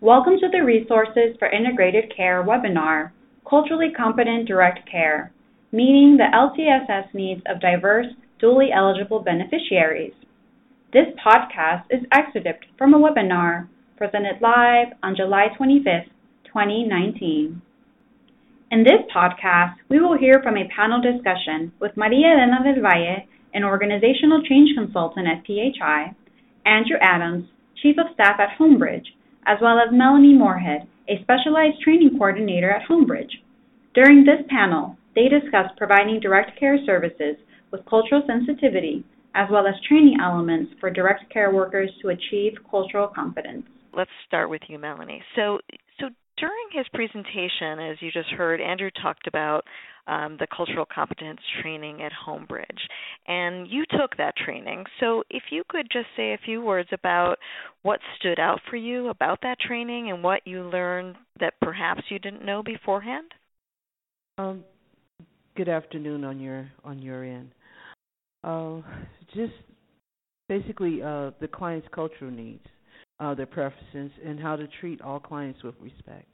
Welcome to the Resources for Integrated Care webinar, Culturally Competent Direct Care, meeting the LTSS needs of diverse, dually eligible beneficiaries. This podcast is excerpted from a webinar presented live on July 25th, 2019. In this podcast, we will hear from a panel discussion with Maria Elena del Valle, an organizational change consultant at PHI, Andrew Adams, Chief of Staff at Homebridge, as well as Melanie Moorhead, a specialized training coordinator at Homebridge. During this panel, they discussed providing direct care services with cultural sensitivity, as well as training elements for direct care workers to achieve cultural competence. Let's start with you, Melanie. So, during his presentation, as you just heard, Andrew talked about um, the cultural competence training at Homebridge, and you took that training. So, if you could just say a few words about what stood out for you about that training and what you learned that perhaps you didn't know beforehand. Um, good afternoon on your on your end. Uh, just basically uh, the client's cultural needs uh, their preferences, and how to treat all clients with respect.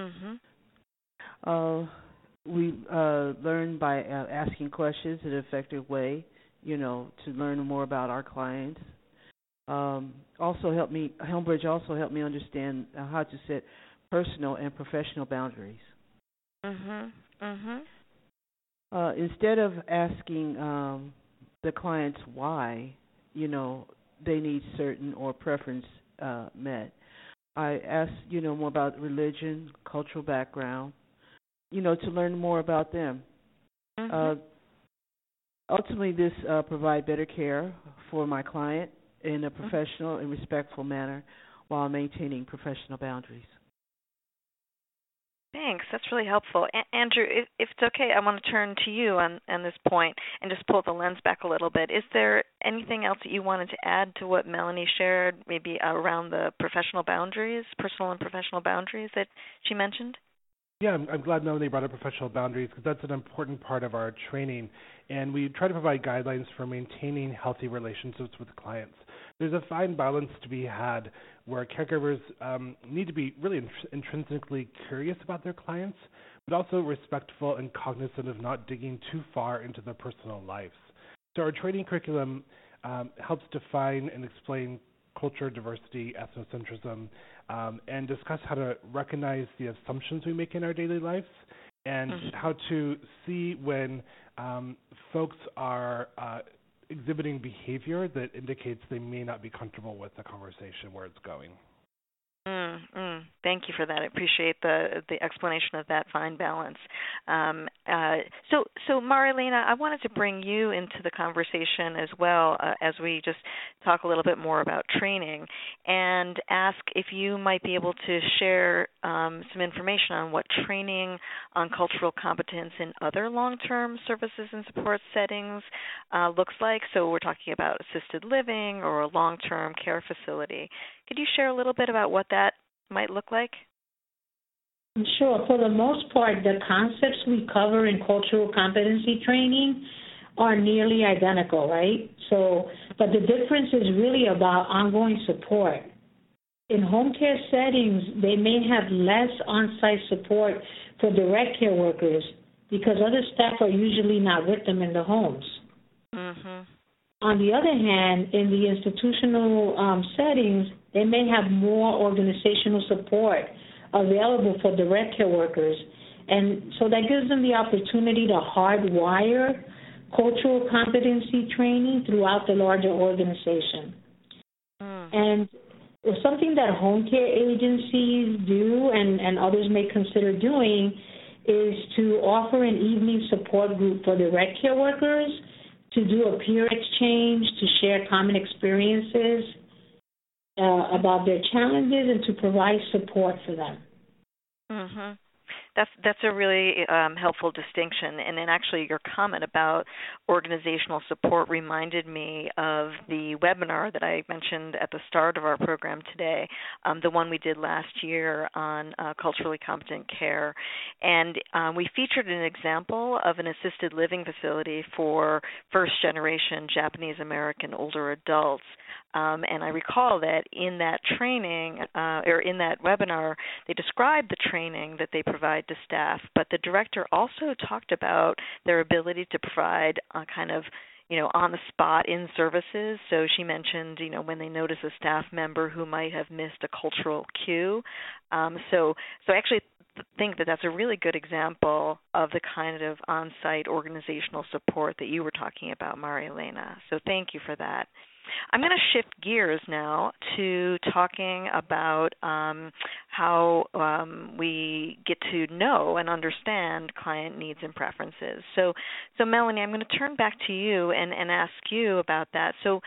Mm-hmm. Uh, we uh, learn by uh, asking questions in an effective way, you know, to learn more about our clients. Um, also help me, Homebridge also helped me understand uh, how to set personal and professional boundaries. Mhm. Mhm. Uh, instead of asking um, the clients why, you know, they need certain or preference uh, met. I asked, you know, more about religion, cultural background, you know, to learn more about them. Mm-hmm. Uh, ultimately, this uh, provide better care for my client in a mm-hmm. professional and respectful manner while maintaining professional boundaries. Thanks. That's really helpful. A- Andrew, if, if, it's okay, I want to turn to you on, on this point and just pull the lens back a little bit. Is there anything else that you wanted to add to what Melanie shared, maybe around the professional boundaries, personal and professional boundaries that she mentioned? Yeah, I'm, I'm glad Melanie brought up professional boundaries because that's an important part of our training. And we try to provide guidelines for maintaining healthy relationships with clients. There's a fine balance to be had where caregivers um, need to be really int- intrinsically curious about their clients, but also respectful and cognizant of not digging too far into their personal lives. So our training curriculum um, helps define and explain culture, diversity, ethnocentrism, um, and discuss how to recognize the assumptions we make in our daily lives and mm-hmm. how to see when um, folks are uh, exhibiting behavior that indicates they may not be comfortable with the conversation where it's going. Mm, mm. Thank you for that. I appreciate the the explanation of that fine balance. Um, uh, so, so Maria Elena, I wanted to bring you into the conversation as well uh, as we just talk a little bit more about training, and ask if you might be able to share um, some information on what training on cultural competence in other long-term services and support settings uh, looks like. So, we're talking about assisted living or a long-term care facility. Could you share a little bit about what that might look like? Sure. For the most part, the concepts we cover in cultural competency training are nearly identical, right? So, but the difference is really about ongoing support. In home care settings, they may have less on site support for direct care workers because other staff are usually not with them in the homes. Mm-hmm. On the other hand, in the institutional um, settings, they may have more organizational support available for direct care workers. And so that gives them the opportunity to hardwire cultural competency training throughout the larger organization. Mm. And something that home care agencies do and, and others may consider doing is to offer an evening support group for direct care workers to do a peer exchange, to share common experiences uh, about their challenges, and to provide support for them. Mhm. That's that's a really um, helpful distinction, and then actually your comment about organizational support reminded me of the webinar that I mentioned at the start of our program today, um, the one we did last year on uh, culturally competent care. And um, we featured an example of an assisted living facility for first generation Japanese American older adults. Um, and I recall that in that training, uh, or in that webinar, they described the training that they provide to staff, but the director also talked about their ability to provide a kind of you know on the spot in services. So she mentioned you know when they notice a staff member who might have missed a cultural cue. Um, so so I actually think that that's a really good example of the kind of on-site organizational support that you were talking about Maria Elena so thank you for that I'm going to shift gears now to talking about um, how um, we get to know and understand client needs and preferences. So, so Melanie, I'm going to turn back to you and, and ask you about that. So,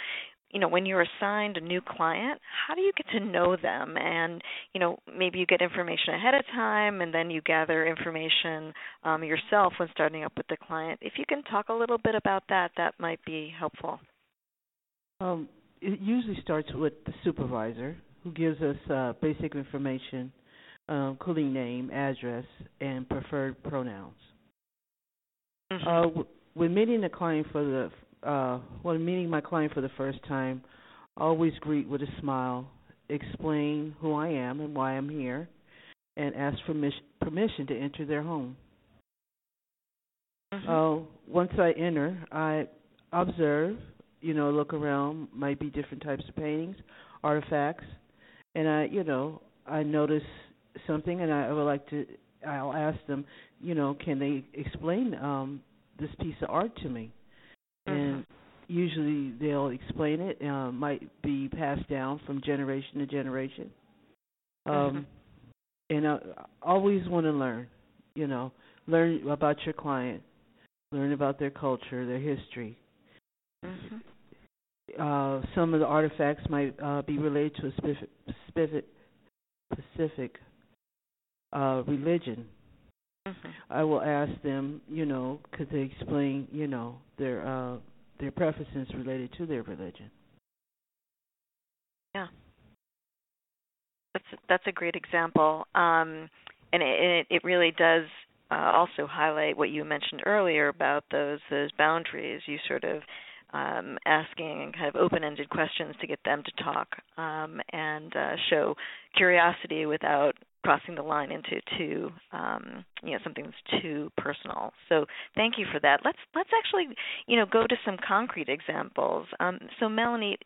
you know when you're assigned a new client how do you get to know them and you know maybe you get information ahead of time and then you gather information um, yourself when starting up with the client if you can talk a little bit about that that might be helpful um, it usually starts with the supervisor who gives us uh, basic information, um, including name, address, and preferred pronouns. Mm-hmm. Uh, w- when meeting the client for the uh, when meeting my client for the first time, always greet with a smile, explain who I am and why I'm here, and ask for mis- permission to enter their home. Mm-hmm. Uh, once I enter, I observe you know, look around, might be different types of paintings, artifacts, and I, you know, I notice something, and I would like to. I'll ask them, you know, can they explain um this piece of art to me? Mm-hmm. And usually they'll explain it. Uh, might be passed down from generation to generation. Um, mm-hmm. And I always want to learn. You know, learn about your client, learn about their culture, their history. Mm-hmm uh, some of the artifacts might uh, be related to a specific specific, specific uh, religion. Mm-hmm. I will ask them, you know, could they explain, you know, their uh, their preferences related to their religion. Yeah, that's that's a great example, um, and it, it really does uh, also highlight what you mentioned earlier about those those boundaries. You sort of um, asking kind of open-ended questions to get them to talk um, and uh, show curiosity without crossing the line into too um, you know something that's too personal. So thank you for that. Let's let's actually you know go to some concrete examples. Um, so Melanie,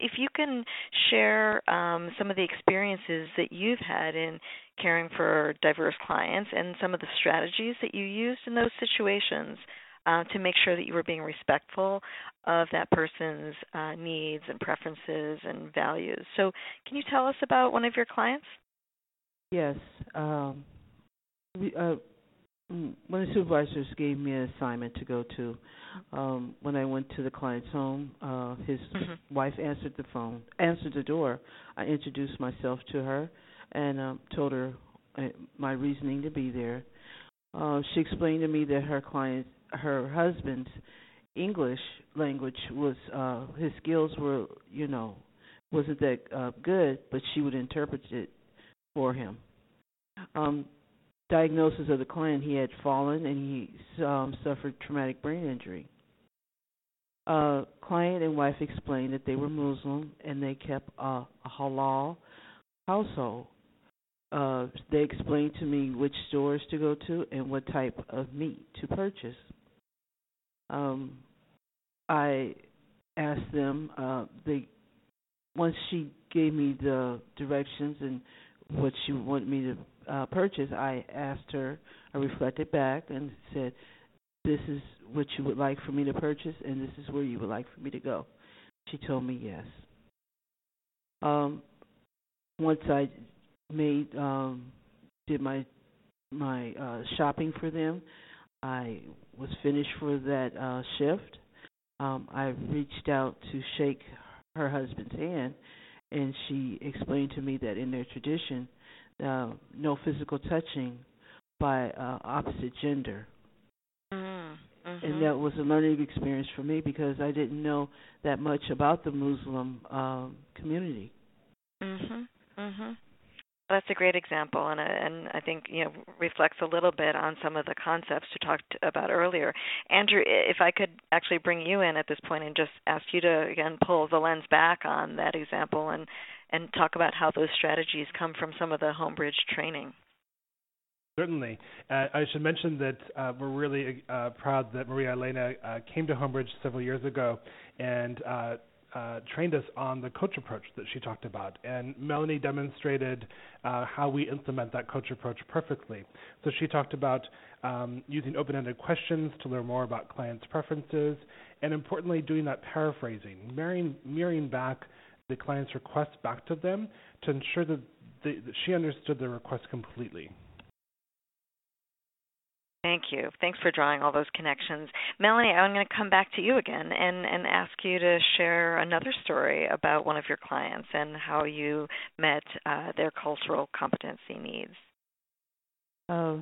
if you can share um, some of the experiences that you've had in caring for diverse clients and some of the strategies that you used in those situations uh, to make sure that you were being respectful of that person's uh, needs and preferences and values. So, can you tell us about one of your clients? Yes. Um, we, uh, mm, one of the supervisors gave me an assignment to go to. Um, when I went to the client's home, uh, his mm-hmm. wife answered the phone, answered the door. I introduced myself to her and um, told her uh, my reasoning to be there. Uh, she explained to me that her client her husband's English language was uh his skills were you know wasn't that uh, good, but she would interpret it for him. Um, diagnosis of the client: he had fallen and he um, suffered traumatic brain injury. Uh, client and wife explained that they were Muslim and they kept a, a halal household. Uh, they explained to me which stores to go to and what type of meat to purchase um, I asked them. Uh, they once she gave me the directions and what she wanted me to uh, purchase, I asked her. I reflected back and said, "This is what you would like for me to purchase, and this is where you would like for me to go." She told me yes. Um, once I made um, did my my uh, shopping for them, I was finished for that uh, shift, um, I reached out to shake her husband's hand, and she explained to me that in their tradition, uh, no physical touching by uh, opposite gender. Mm-hmm. mm-hmm. and that was a learning experience for me because I didn't know that much about the Muslim um, community. Mhm. Mhm. That's a great example, and and I think you know reflects a little bit on some of the concepts we talked about earlier. Andrew, if I could actually bring you in at this point and just ask you to again pull the lens back on that example and and talk about how those strategies come from some of the Homebridge training. Certainly. Uh, I should mention that uh, we're really uh, proud that Maria Elena uh, came to Homebridge several years ago and uh, uh, trained us on the coach approach that she talked about. And Melanie demonstrated how we implement that coach approach perfectly. So she talked about um, using open ended questions to learn more about clients' preferences, and importantly, doing that paraphrasing, mirroring, mirroring back the client's request back to them to ensure that, that she understood the request completely. Thank you. Thanks for drawing all those connections. Melanie, I'm going to come back to you again and, and ask you to share another story about one of your clients and how you met uh, their cultural competency needs. Uh,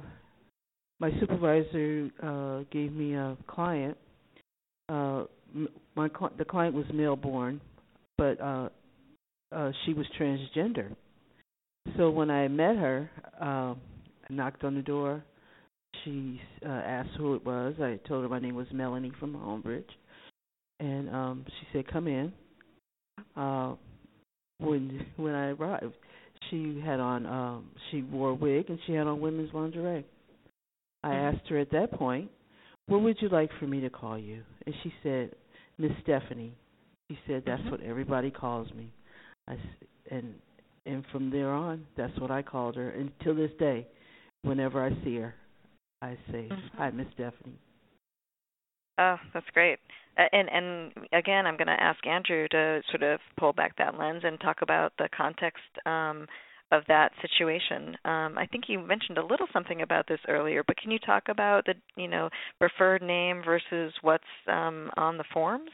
my supervisor uh, gave me a client. Uh, my the client was male born, but uh, uh, she was transgender. So when I met her, I knocked on the door she uh, asked who it was. I told her my name was Melanie from Homebridge, and um, she said, "Come in." Uh, when when I arrived, she had on um, she wore a wig and she had on women's lingerie. I mm-hmm. asked her at that point, "What would you like for me to call you?" And she said, "Miss Stephanie." She said, "That's mm-hmm. what everybody calls me." I and and from there on, that's what I called her, until this day, whenever I see her, I say, mm-hmm. "Hi, Miss Stephanie." Oh, that's great. And and again, I'm going to ask Andrew to sort of pull back that lens and talk about the context um, of that situation. Um, I think you mentioned a little something about this earlier, but can you talk about the you know preferred name versus what's um, on the forms?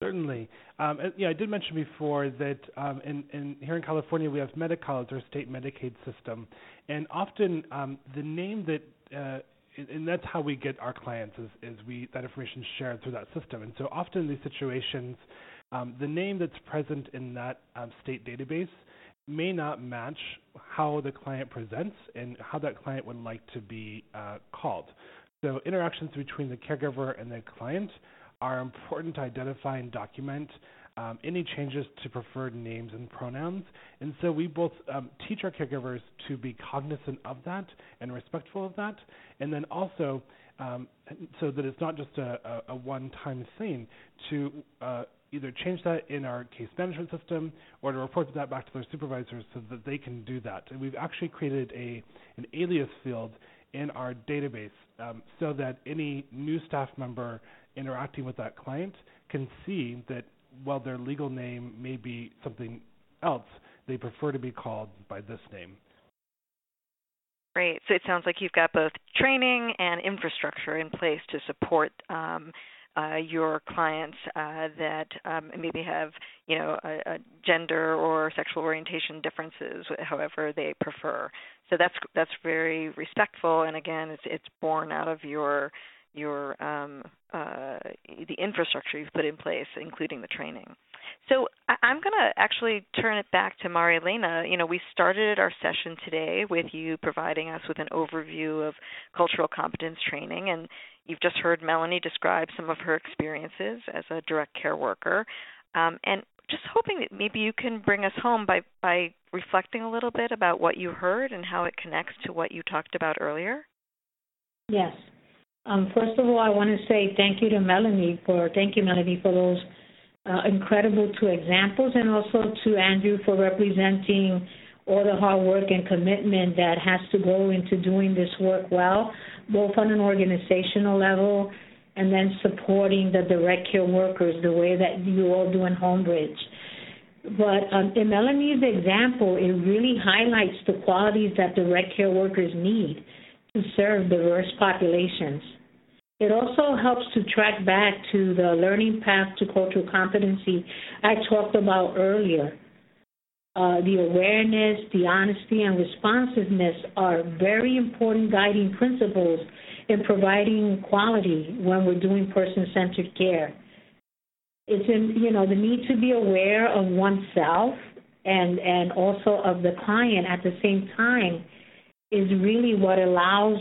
Certainly. Um, yeah, I did mention before that um, in, in, here in California we have Medi-Cal our state Medicaid system, and often um, the name that uh, and that's how we get our clients is, is we that information shared through that system. And so often in these situations, um, the name that's present in that um, state database may not match how the client presents and how that client would like to be uh, called. So interactions between the caregiver and the client are important to identify and document um, any changes to preferred names and pronouns. And so we both um, teach our caregivers to be cognizant of that and respectful of that, and then also um, so that it's not just a, a, a one-time thing to uh, either change that in our case management system or to report that back to their supervisors so that they can do that. And we've actually created a an alias field in our database um, so that any new staff member interacting with that client can see that while their legal name may be something else, they prefer to be called by this name. Great. So it sounds like you've got both training and infrastructure in place to support um, uh, your clients uh, that um, maybe have, you know, a, a gender or sexual orientation differences, however they prefer. So that's that's very respectful, and again, it's it's born out of your your um, uh, the infrastructure you've put in place, including the training. So I, am going to actually turn it back to Maria Elena. You know, we started our session today with you providing us with an overview of cultural competence training, and you've just heard Melanie describe some of her experiences as a direct care worker. Um, and just hoping that maybe you can bring us home by, by reflecting a little bit about what you heard and how it connects to what you talked about earlier. Yes. Um, first of all, I want to say thank you to Melanie for thank you, Melanie, for those uh, incredible two examples, and also to Andrew for representing all the hard work and commitment that has to go into doing this work well, both on an organizational level and then supporting the direct care workers the way that you all do in Homebridge. But um, in Melanie's example, it really highlights the qualities that direct care workers need to serve diverse populations. It also helps to track back to the learning path to cultural competency I talked about earlier. Uh, the awareness, the honesty, and responsiveness are very important guiding principles in providing quality when we're doing person-centered care. It's in, you know, the need to be aware of oneself and and also of the client at the same time is really what allows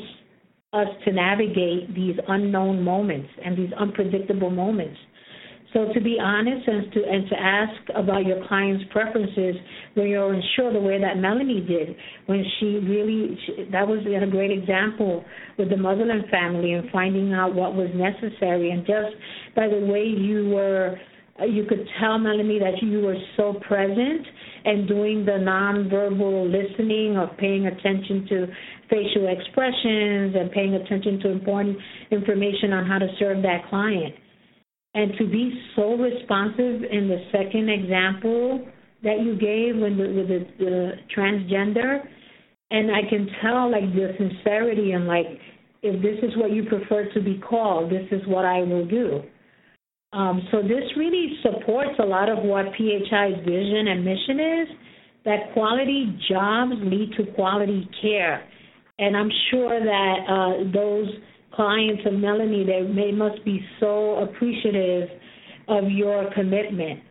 us to navigate these unknown moments and these unpredictable moments. So to be honest and to and to ask about your client's preferences when you're unsure, the way that Melanie did, when she really she, that was a great example with the Muslim family and finding out what was necessary, and just by the way you were, you could tell Melanie that you were so present and doing the nonverbal listening of paying attention to facial expressions and paying attention to important information on how to serve that client and to be so responsive in the second example that you gave with the, with the, the transgender, and I can tell like the sincerity and like if this is what you prefer to be called, this is what I will do. Um, so this really supports a lot of what PHI's vision and mission is. That quality jobs lead to quality care, and I'm sure that uh, those clients of Melanie, they, must be so appreciative of your commitment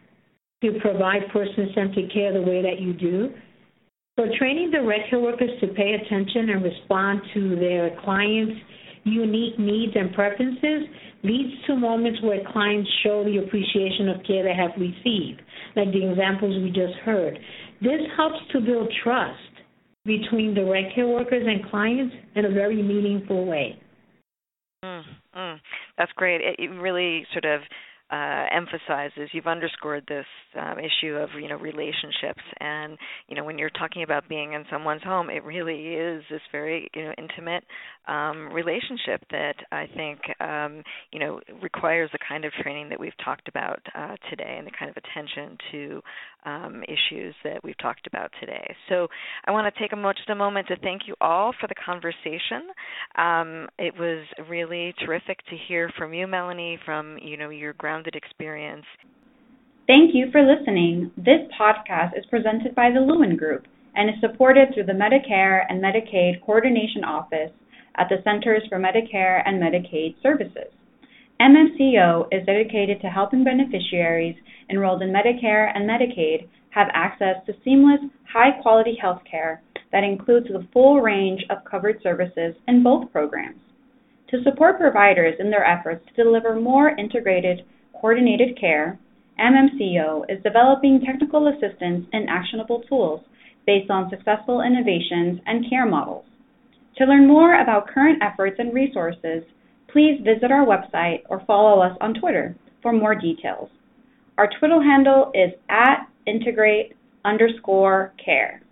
to provide person-centered care the way that you do. So training direct care workers to pay attention and respond to their clients' unique needs and preferences leads to moments where clients show the appreciation of care they have received, like the examples we just heard. This helps to build trust between direct care workers and clients in a very meaningful way. Mm, mm, that's great. It, it really sort of uh, emphasizes you've underscored this um, issue of you know relationships and you know when you're talking about being in someone's home it really is this very you know intimate um, relationship that I think um, you know requires the kind of training that we've talked about uh, today and the kind of attention to um, issues that we've talked about today. So I want to take a, just a moment to thank you all for the conversation. Um, it was really terrific to hear from you, Melanie, from you know your grounded experience. Thank you for listening. This podcast is presented by the Lewin Group and is supported through the Medicare and Medicaid Coordination Office at the Centers for Medicare and Medicaid Services. MMCO is dedicated to helping beneficiaries enrolled in Medicare and Medicaid have access to seamless, high-quality health care that includes the full range of covered services in both programs. To support providers in their efforts to deliver more integrated, coordinated care, MMCO is developing technical assistance and actionable tools based on successful innovations and care models. To learn more about current efforts and resources, please visit our website or follow us on Twitter for more details. Our Twitter handle is at integrate underscore care.